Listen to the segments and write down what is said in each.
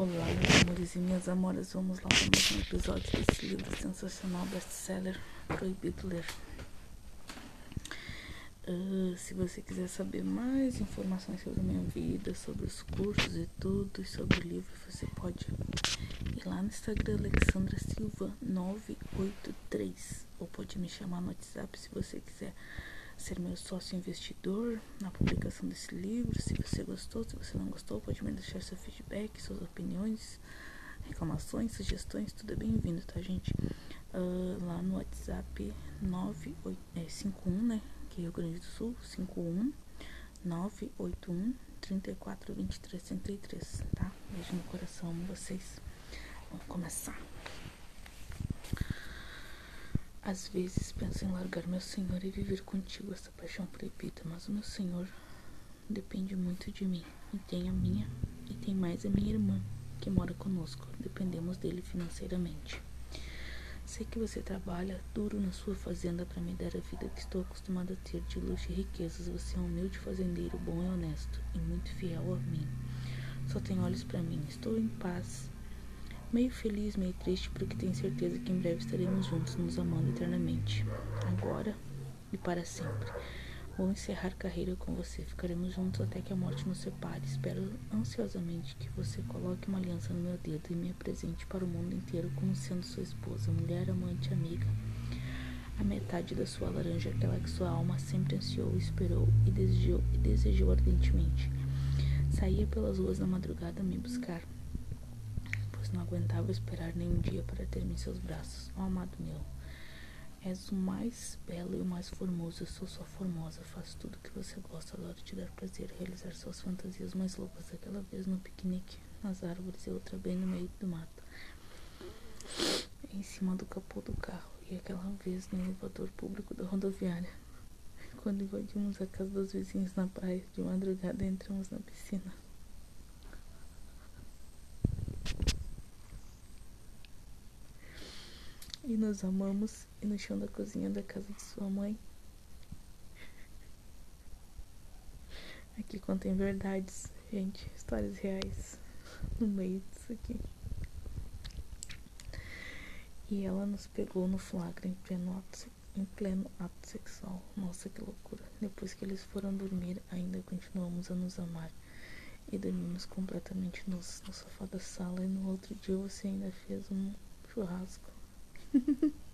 Olá, meus amores e minhas amoras, vamos lá para mais um episódio desse livro sensacional best-seller Proibido Ler. Uh, se você quiser saber mais informações sobre a minha vida, sobre os cursos e tudo, e sobre o livro, você pode ir lá no Instagram Alexandra Silva 983 ou pode me chamar no WhatsApp se você quiser ser meu sócio investidor na publicação desse livro. Se você gostou, se você não gostou, pode me deixar seu feedback, suas opiniões, reclamações, sugestões, tudo é bem-vindo, tá, gente? Uh, lá no WhatsApp 951, é, né? Que é Rio Grande do Sul, 51 981 34 23 33, tá? Beijo no coração, amo vocês. Vamos começar. Às vezes penso em largar meu Senhor e viver contigo essa paixão proibida, mas o meu Senhor depende muito de mim. E tem a minha, e tem mais a minha irmã, que mora conosco. Dependemos dele financeiramente. Sei que você trabalha duro na sua fazenda para me dar a vida que estou acostumada a ter de luxo e riquezas. Você é um humilde fazendeiro, bom e honesto, e muito fiel a mim. Só tem olhos para mim. Estou em paz meio feliz, meio triste, porque tenho certeza que em breve estaremos juntos, nos amando eternamente. Agora e para sempre. Vou encerrar carreira com você. Ficaremos juntos até que a morte nos separe. Espero ansiosamente que você coloque uma aliança no meu dedo e me apresente para o mundo inteiro como sendo sua esposa, mulher, amante, amiga. A metade da sua laranja, aquela que sua alma sempre ansiou, esperou e desejou, e desejou ardentemente. Saía pelas ruas na madrugada me buscar não aguentava esperar nenhum dia para ter-me em seus braços. Oh, amado meu, és o mais belo e o mais formoso. Eu sou sua formosa, faço tudo o que você gosta, adoro te dar prazer, realizar suas fantasias mais loucas. Aquela vez no piquenique, nas árvores e outra bem no meio do mato, em cima do capô do carro, e aquela vez no elevador público da rodoviária. Quando invadimos a casa dos vizinhos na praia, de madrugada entramos na piscina. E nos amamos e no chão da cozinha da casa de sua mãe. Aqui contém verdades, gente, histórias reais no meio disso aqui. E ela nos pegou no flagra em pleno ato, em pleno ato sexual. Nossa, que loucura. Depois que eles foram dormir, ainda continuamos a nos amar. E dormimos completamente no sofá da sala. E no outro dia você ainda fez um churrasco.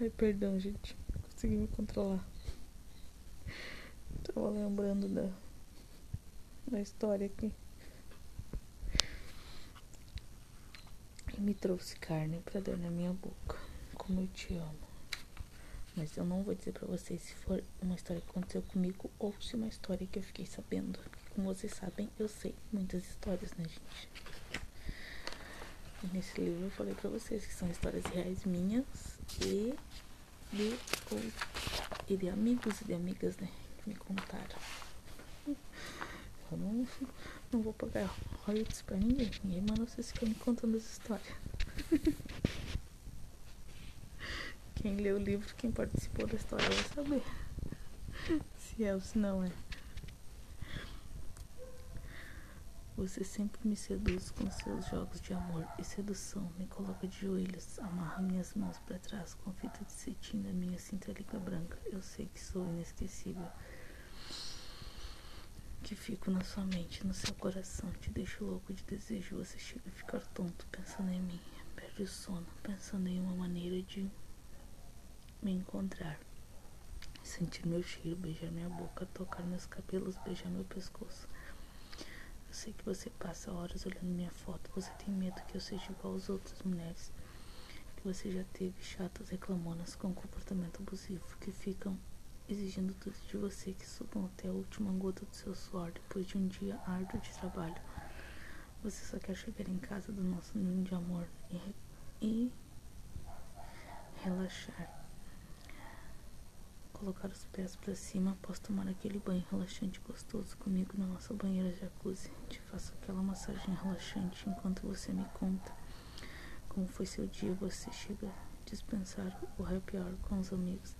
Ai, perdão, gente. Consegui me controlar. Tava lembrando da, da história aqui. E me trouxe carne pra dar na minha boca. Como eu te amo. Mas eu não vou dizer pra vocês se for uma história que aconteceu comigo ou se uma história que eu fiquei sabendo. Como vocês sabem, eu sei muitas histórias, né, gente? E nesse livro eu falei pra vocês que são histórias reais minhas e de, e de amigos e de amigas, né? Que me contaram. Eu não, não vou pagar royalties pra ninguém. Ninguém manda vocês ficarem me contando as histórias. Quem lê o livro, quem participou da história vai saber. Se é ou se não é. Você sempre me seduz com seus jogos de amor e sedução. Me coloca de joelhos, amarra minhas mãos para trás com fita de cetim da minha cinta liga branca. Eu sei que sou inesquecível. Que fico na sua mente, no seu coração. Te deixo louco de desejo. Você chega a ficar tonto pensando em mim. Perde o sono, pensando em uma maneira de me encontrar. Sentir meu cheiro, beijar minha boca, tocar meus cabelos, beijar meu pescoço. Eu sei que você passa horas olhando minha foto. Você tem medo que eu seja igual às outras mulheres. Que você já teve chatas reclamonas com comportamento abusivo. Que ficam exigindo tudo de você. Que subam até a última gota do seu suor depois de um dia árduo de trabalho. Você só quer chegar em casa do nosso ninho de amor e, e relaxar colocar os pés para cima após tomar aquele banho relaxante gostoso comigo na nossa banheira jacuzzi. Te faço aquela massagem relaxante enquanto você me conta como foi seu dia. Você chega a dispensar o happy hour com os amigos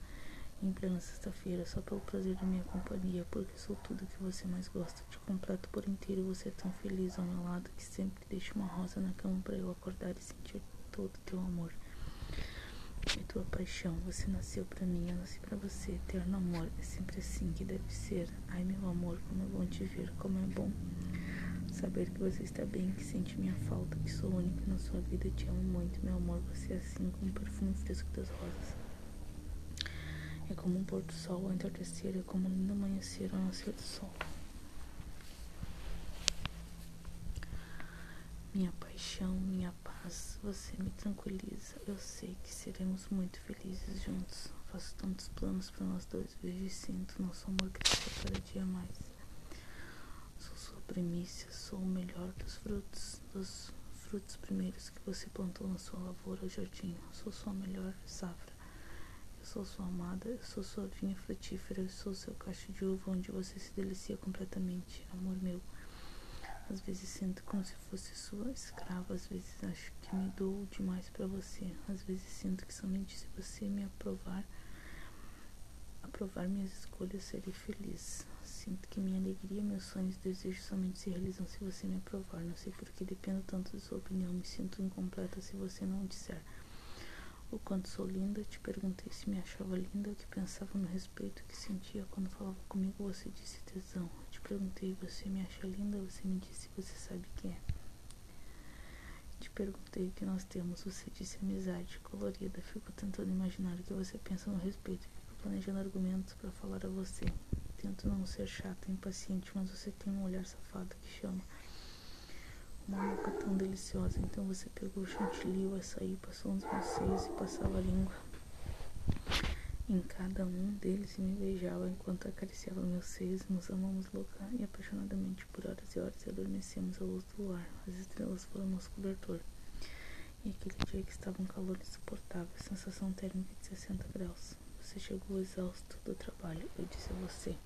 em plena sexta-feira, só pelo prazer da minha companhia, porque sou tudo que você mais gosta. Te completo por inteiro, você é tão feliz ao meu lado que sempre deixa uma rosa na cama para eu acordar e sentir todo teu amor. E tua paixão, você nasceu para mim, eu nasci para você. Eterno amor, é sempre assim que deve ser. Ai, meu amor, como é bom te ver, como é bom saber que você está bem, que sente minha falta, que sou único na sua vida. Te amo muito, meu amor, você é assim como o perfume fresco das rosas. É como um pôr do sol ao entardecer, é como um lindo amanhecer ao nascer do sol. Minha paixão, minha paz, você me tranquiliza. Eu sei que seremos muito felizes juntos. Faço tantos planos para nós dois. Vejo e sinto nosso amor crescer cada dia mais. Sou sua primícia, sou o melhor dos frutos, dos frutos primeiros que você plantou na sua lavoura ou jardim. Sou sua melhor safra. Eu sou sua amada, eu sou sua vinha frutífera, eu sou seu cacho de uva onde você se delicia completamente, amor meu. Às vezes sinto como se fosse sua escrava, às vezes acho que me dou demais para você, às vezes sinto que somente se você me aprovar, aprovar minhas escolhas, serei feliz. Sinto que minha alegria, meus sonhos e desejos somente se realizam se você me aprovar. Não sei por que dependo tanto da sua opinião, me sinto incompleta se você não disser o quanto sou linda. Te perguntei se me achava linda, o que pensava no respeito que sentia quando falava comigo. Você disse tesão. Te perguntei, você me acha linda? Você me disse, você sabe que é. Te perguntei o que nós temos. Você disse amizade colorida. Fico tentando imaginar o que você pensa no respeito. Fico planejando argumentos para falar a você. Tento não ser chata, impaciente, mas você tem um olhar safado que chama uma boca tão deliciosa. Então você pegou o chantilly, o açaí, passou uns seios e passava a língua em cada um deles e me beijava enquanto acariciava meus seios. Nos amamos louca e apaixonadamente por horas e horas e adormecemos à luz do luar. As estrelas foram nosso cobertor. E aquele dia que estava um calor insuportável, sensação térmica de 60 graus. Você chegou exausto do trabalho. Eu disse a você.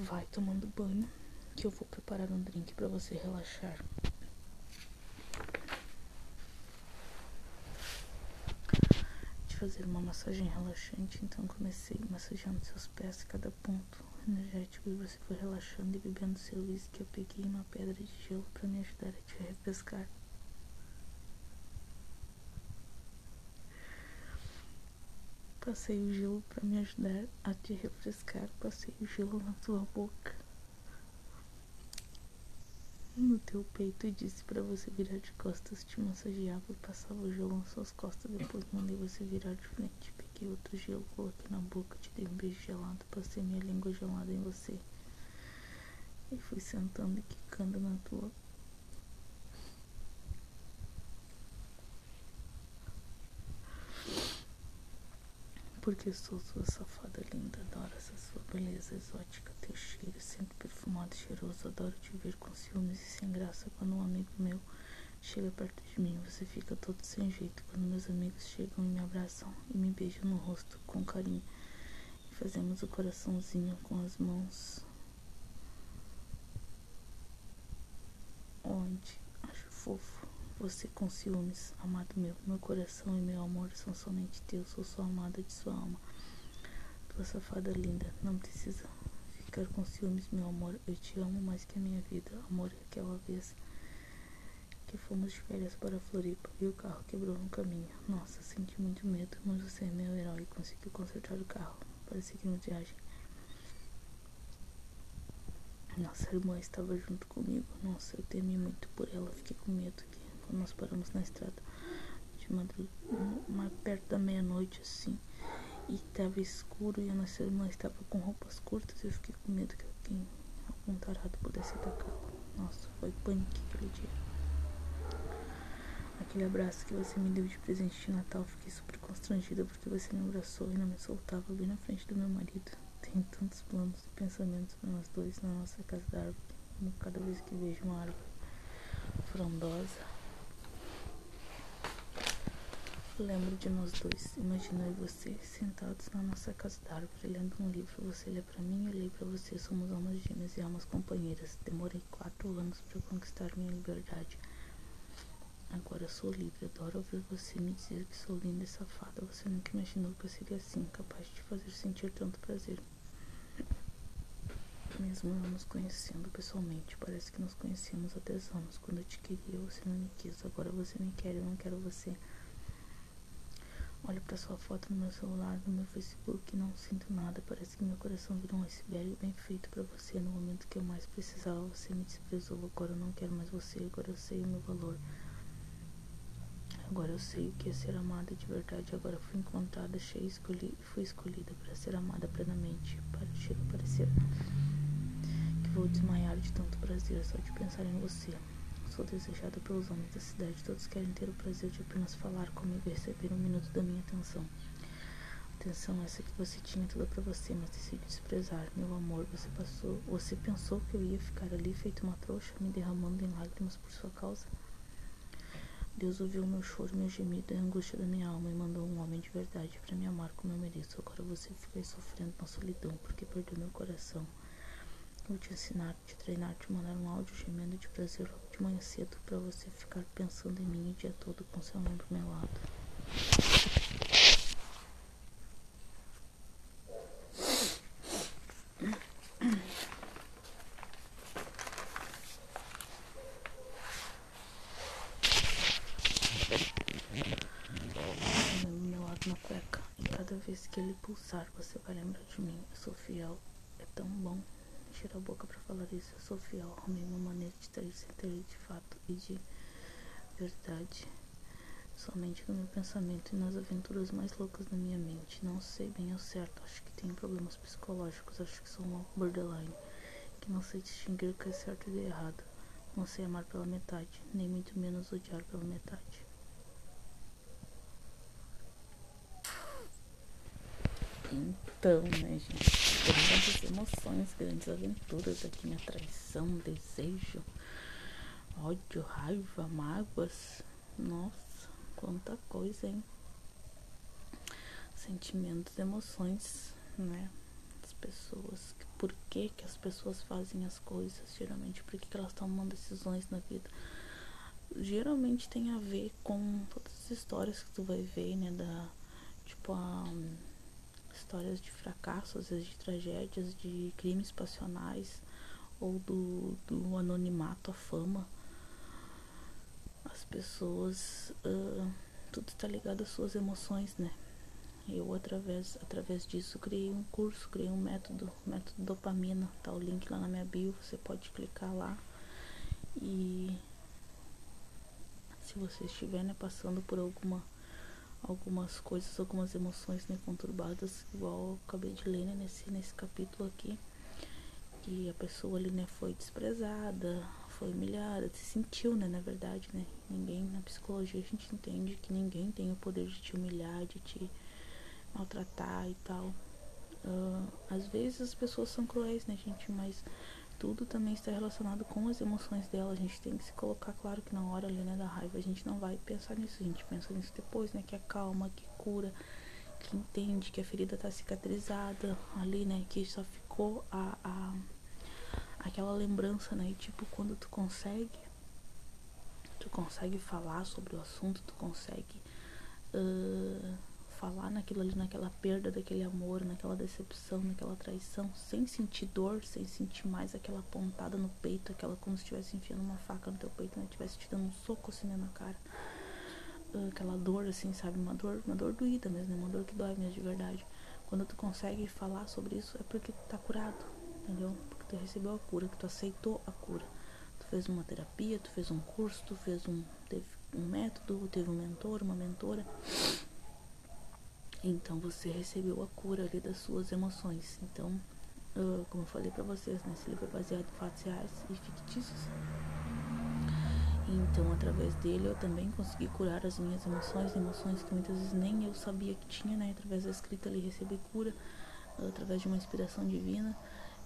Vai tomando banho, que eu vou preparar um drink para você relaxar. De fazer uma massagem relaxante, então comecei massageando seus pés, cada ponto energético, e você foi relaxando e bebendo seu whisky. Eu peguei uma pedra de gelo para me ajudar a te refrescar. Passei o gelo para me ajudar a te refrescar. Passei o gelo na tua boca, no teu peito e disse para você virar de costas. Te massageava e passava o gelo nas suas costas. Depois mandei você virar de frente. Peguei outro gelo, coloquei na boca, te dei um beijo gelado. Passei minha língua gelada em você e fui sentando e quicando na tua Porque sou sua safada linda, adoro essa sua beleza exótica, teu cheiro sempre perfumado e cheiroso. Adoro te ver com ciúmes e sem graça quando um amigo meu chega perto de mim. Você fica todo sem jeito quando meus amigos chegam e me abraçam e me beijam no rosto com carinho. E fazemos o coraçãozinho com as mãos. Onde acho fofo. Você com ciúmes, amado meu, meu coração e meu amor são somente teus, sou sua amada de sua alma. Tua safada linda, não precisa ficar com ciúmes, meu amor. Eu te amo mais que a minha vida. Amor, aquela vez que fomos de férias para Floripa e o carro quebrou no caminho. Nossa, senti muito medo, mas você é meu herói. Conseguiu consertar o carro para seguirmos viagem. Nossa irmã estava junto comigo. Nossa, eu temi muito por ela. Fiquei com medo que nós paramos na estrada de madrugada, mais perto da meia-noite assim, e estava escuro e a nossa irmã estava com roupas curtas, eu fiquei com medo que alguém, algum tarado pudesse atacá-la. Nossa, foi pânico aquele dia. Aquele abraço que você me deu de presente de Natal, fiquei super constrangida porque você me abraçou e não me soltava bem na frente do meu marido. Tenho tantos planos e pensamentos para nós dois na nossa casa da árvore, como cada vez que vejo uma árvore frondosa Lembro de nós dois, e você, sentados na nossa casa da árvore, lendo um livro. Você lê para mim, eu leio para você. Somos almas gêmeas e almas companheiras. Demorei quatro anos para conquistar minha liberdade. Agora sou livre, adoro ouvir você me dizer que sou linda e safada. Você nunca imaginou que eu seria assim, capaz de fazer sentir tanto prazer. Mesmo não nos conhecendo pessoalmente, parece que nos conhecemos há 10 anos. Quando eu te queria, você não me quis. Agora você me quer, eu não quero você. Olho para sua foto no meu celular, no meu Facebook não sinto nada. Parece que meu coração virou um iceberg bem feito para você. No momento que eu mais precisava, você me desprezou. Agora eu não quero mais você. Agora eu sei o meu valor. Agora eu sei o que é ser amada de verdade. Agora fui encontrada, cheia escolhi, fui escolhida para ser amada plenamente. Para chega a parecer Vou desmaiar de tanto prazer só de pensar em você. Sou desejada pelos homens da cidade. Todos querem ter o prazer de apenas falar comigo e receber um minuto da minha atenção. Atenção essa que você tinha toda para você, mas decidiu desprezar. Meu amor, você passou. Você pensou que eu ia ficar ali feito uma trouxa, me derramando em lágrimas por sua causa? Deus ouviu meu choro, meu gemido e a angústia da minha alma e mandou um homem de verdade para me amar como eu mereço. Agora você fica aí sofrendo na solidão porque perdeu meu coração. Vou te ensinar, te treinar, te mandar um áudio gemendo de prazer logo de manhã cedo para você ficar pensando em mim o dia todo com seu nome ao meu lado. meu lado na cueca. E cada vez que ele pulsar, você vai lembrar de mim. Eu sou fiel. É encher a boca para falar isso. Eu sou fiel, arrumei uma maneira de trair sem de fato e de verdade. Somente no meu pensamento e nas aventuras mais loucas da minha mente. Não sei bem ao certo, acho que tenho problemas psicológicos, acho que sou uma borderline. Que não sei distinguir o que é certo e de errado. Não sei amar pela metade, nem muito menos odiar pela metade. Então, né, gente? grandes emoções, grandes aventuras aqui, minha traição, desejo, ódio, raiva, mágoas. Nossa, quanta coisa, hein? Sentimentos, emoções, né? As pessoas, por que que as pessoas fazem as coisas, geralmente, por que, que elas tomam decisões na vida. Geralmente tem a ver com todas as histórias que tu vai ver, né? Da, tipo, a histórias de fracasso, às vezes de tragédias, de crimes passionais ou do, do anonimato, a fama. As pessoas, uh, tudo está ligado às suas emoções, né? Eu, através, através disso, criei um curso, criei um método, método dopamina. Tá o link lá na minha bio, você pode clicar lá. E se você estiver né, passando por alguma algumas coisas, algumas emoções né, conturbadas, igual eu acabei de ler né, nesse, nesse capítulo aqui, que a pessoa ali né, foi desprezada, foi humilhada, se sentiu, né, na verdade, né? Ninguém, na psicologia a gente entende que ninguém tem o poder de te humilhar, de te maltratar e tal. Uh, às vezes as pessoas são cruéis, né, gente? Mas tudo também está relacionado com as emoções dela. A gente tem que se colocar claro que na hora ali, né, da raiva, a gente não vai pensar nisso, a gente pensa nisso depois, né, que acalma, que cura, que entende que a ferida tá cicatrizada ali, né, que só ficou a, a aquela lembrança, né, e tipo, quando tu consegue tu consegue falar sobre o assunto, tu consegue uh, falar naquilo ali, naquela perda daquele amor, naquela decepção, naquela traição, sem sentir dor, sem sentir mais aquela pontada no peito, aquela como se estivesse enfiando uma faca no teu peito, né? Tivesse te dando um soco assim né, na cara. Uh, aquela dor, assim, sabe? Uma dor, uma dor doída mesmo, né? Uma dor que dói mesmo de verdade. Quando tu consegue falar sobre isso, é porque tu tá curado, entendeu? Porque tu recebeu a cura, que tu aceitou a cura. Tu fez uma terapia, tu fez um curso, tu fez um, teve um método, teve um mentor, uma mentora então você recebeu a cura ali das suas emoções. Então, uh, como eu falei para vocês, né, esse livro é baseado em fatos reais e fictícios. Então, através dele, eu também consegui curar as minhas emoções, emoções que muitas vezes nem eu sabia que tinha, né? Através da escrita ali, recebi cura, uh, através de uma inspiração divina.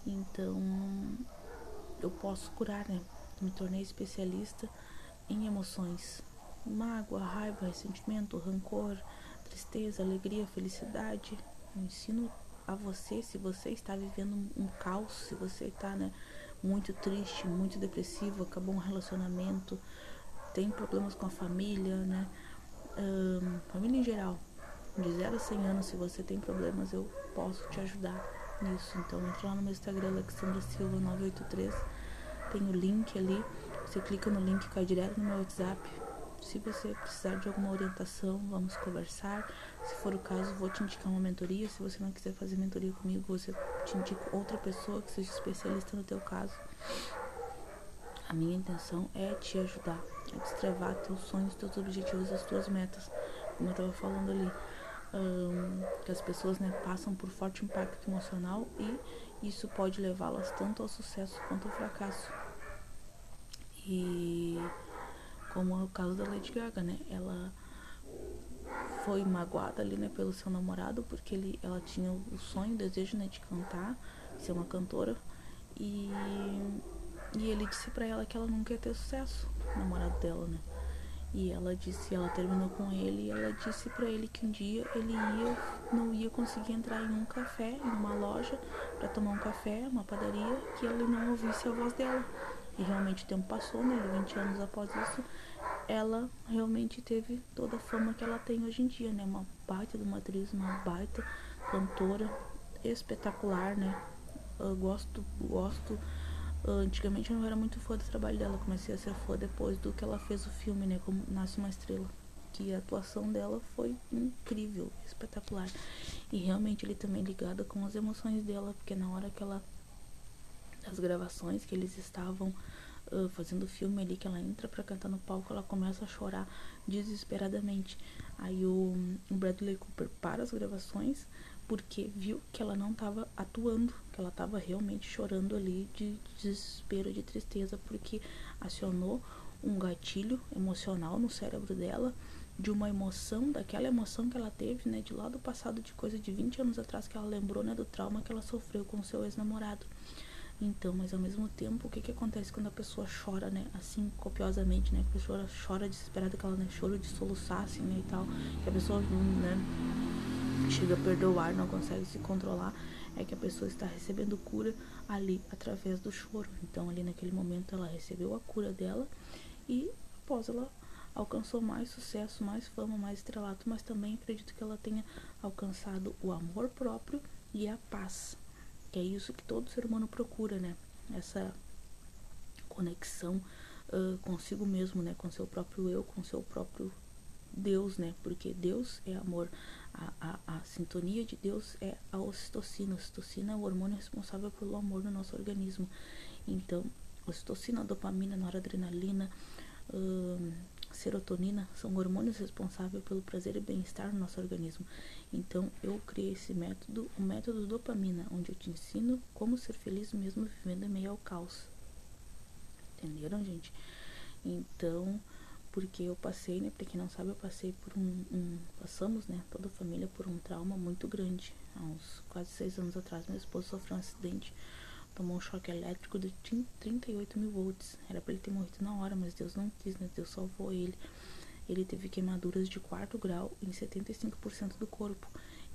Então, eu posso curar, né? Me tornei especialista em emoções, mágoa, raiva, ressentimento, rancor, tristeza, alegria, felicidade. Eu ensino a você, se você está vivendo um, caos, se você está né, muito triste, muito depressivo, acabou um relacionamento, tem problemas com a família, né? Família em geral, de 0 a 100 anos, se você tem problemas, eu posso te ajudar nisso. Então entra lá no meu Instagram, Alexandra Silva 983, tem o link ali, você clica no link, cai direto no meu WhatsApp. Se você precisar de alguma orientação, vamos conversar. Se for o caso, vou te indicar uma mentoria. Se você não quiser fazer mentoria comigo, você te indica outra pessoa que seja especialista no teu caso. A minha intenção é te ajudar a destravar teus sonhos, teus objetivos, as tuas metas. Como eu estava falando ali, um, que as pessoas né, passam por forte impacto emocional e isso pode levá-las tanto ao sucesso quanto ao fracasso. E como é o caso da Lady Gaga, né? Ela foi magoada ali, né, pelo seu namorado, porque ele, ela tinha o sonho, o desejo, né, de cantar, ser uma cantora. E, e ele disse para ela que ela nunca ia ter sucesso, o namorado dela, né? E ela disse, ela terminou com ele e ela disse para ele que um dia ele ia não ia conseguir entrar em um café, em uma loja para tomar um café, uma padaria, que ele não ouvisse a voz dela. E realmente o tempo passou, né? 20 anos após isso, ela realmente teve toda a fama que ela tem hoje em dia, né? Uma baita de uma atriz, uma baita cantora espetacular, né? Eu gosto, gosto Antigamente eu não era muito fã do trabalho dela, comecei a ser fã depois do que ela fez o filme, né? Como Nasce uma Estrela. Que a atuação dela foi incrível, espetacular. E realmente ele também ligado com as emoções dela, porque na hora que ela. Das gravações que eles estavam uh, fazendo filme ali, que ela entra para cantar no palco, ela começa a chorar desesperadamente. Aí o, o Bradley Cooper para as gravações porque viu que ela não estava atuando, que ela estava realmente chorando ali de desespero, de tristeza, porque acionou um gatilho emocional no cérebro dela de uma emoção, daquela emoção que ela teve, né, de lá do passado, de coisa de 20 anos atrás, que ela lembrou, né, do trauma que ela sofreu com seu ex-namorado. Então, mas ao mesmo tempo, o que que acontece quando a pessoa chora, né, assim, copiosamente, né, a pessoa chora desesperada, aquela, né, choro de soluçar, assim, né, e tal, que a pessoa, né, chega a perder o ar, não consegue se controlar, é que a pessoa está recebendo cura ali através do choro. Então, ali naquele momento, ela recebeu a cura dela e após ela alcançou mais sucesso, mais fama, mais estrelato, mas também acredito que ela tenha alcançado o amor próprio e a paz, que é isso que todo ser humano procura, né? Essa conexão uh, consigo mesmo, né? Com seu próprio eu, com seu próprio Deus, né? Porque Deus é amor. A, a, a, sintonia de Deus é a ocitocina. A ocitocina é o hormônio responsável pelo amor no nosso organismo. Então, ocitocina, dopamina, noradrenalina, hum, serotonina são hormônios responsáveis pelo prazer e bem-estar no nosso organismo. Então, eu criei esse método, o método dopamina, onde eu te ensino como ser feliz mesmo vivendo em meio ao caos. Entenderam, gente? Então, porque eu passei, né, pra quem não sabe, eu passei por um, um, passamos, né, toda a família por um trauma muito grande. Há uns quase seis anos atrás, meu esposo sofreu um acidente, tomou um choque elétrico de 38 mil volts. Era pra ele ter morrido na hora, mas Deus não quis, né, Deus salvou ele. Ele teve queimaduras de quarto grau em 75% do corpo.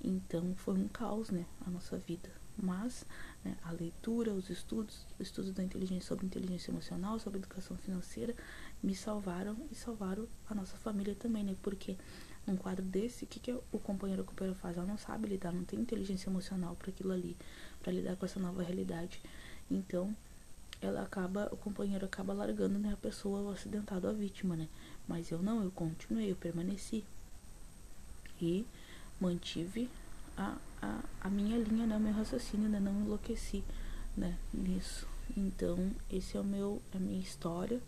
Então foi um caos, né, a nossa vida. Mas né, a leitura, os estudos, estudos da inteligência sobre inteligência emocional, sobre educação financeira, me salvaram e salvaram a nossa família também, né? Porque num quadro desse, o que, que o companheiro copeiro faz? Ela não sabe lidar, não tem inteligência emocional para aquilo ali, para lidar com essa nova realidade. Então, ela acaba, o companheiro acaba largando né, a pessoa, o acidentado, a vítima, né? Mas eu não, eu continuei, eu permaneci. E mantive a, a, a minha linha, né, o meu raciocínio, né, não enlouqueci, né, nisso. Então, esse é o meu, a minha história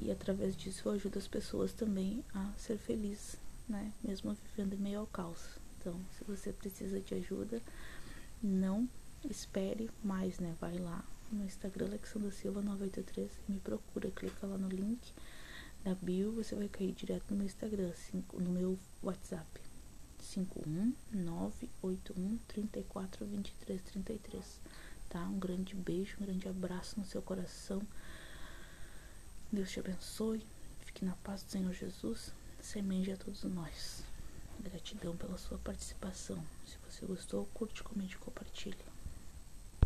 e através disso eu ajudo as pessoas também a ser felizes, né, mesmo vivendo em meio ao caos. Então, se você precisa de ajuda, não espere mais, né, vai lá no Instagram Alexandra Silva 983 e me procura, clica lá no link da bio, você vai cair direto no meu Instagram, no meu WhatsApp. 51981342333, tá? Um grande beijo, um grande abraço no seu coração. Deus te abençoe. Fique na paz do Senhor Jesus. Semente a todos nós. Gratidão pela sua participação. Se você gostou, curte, comente e compartilhe.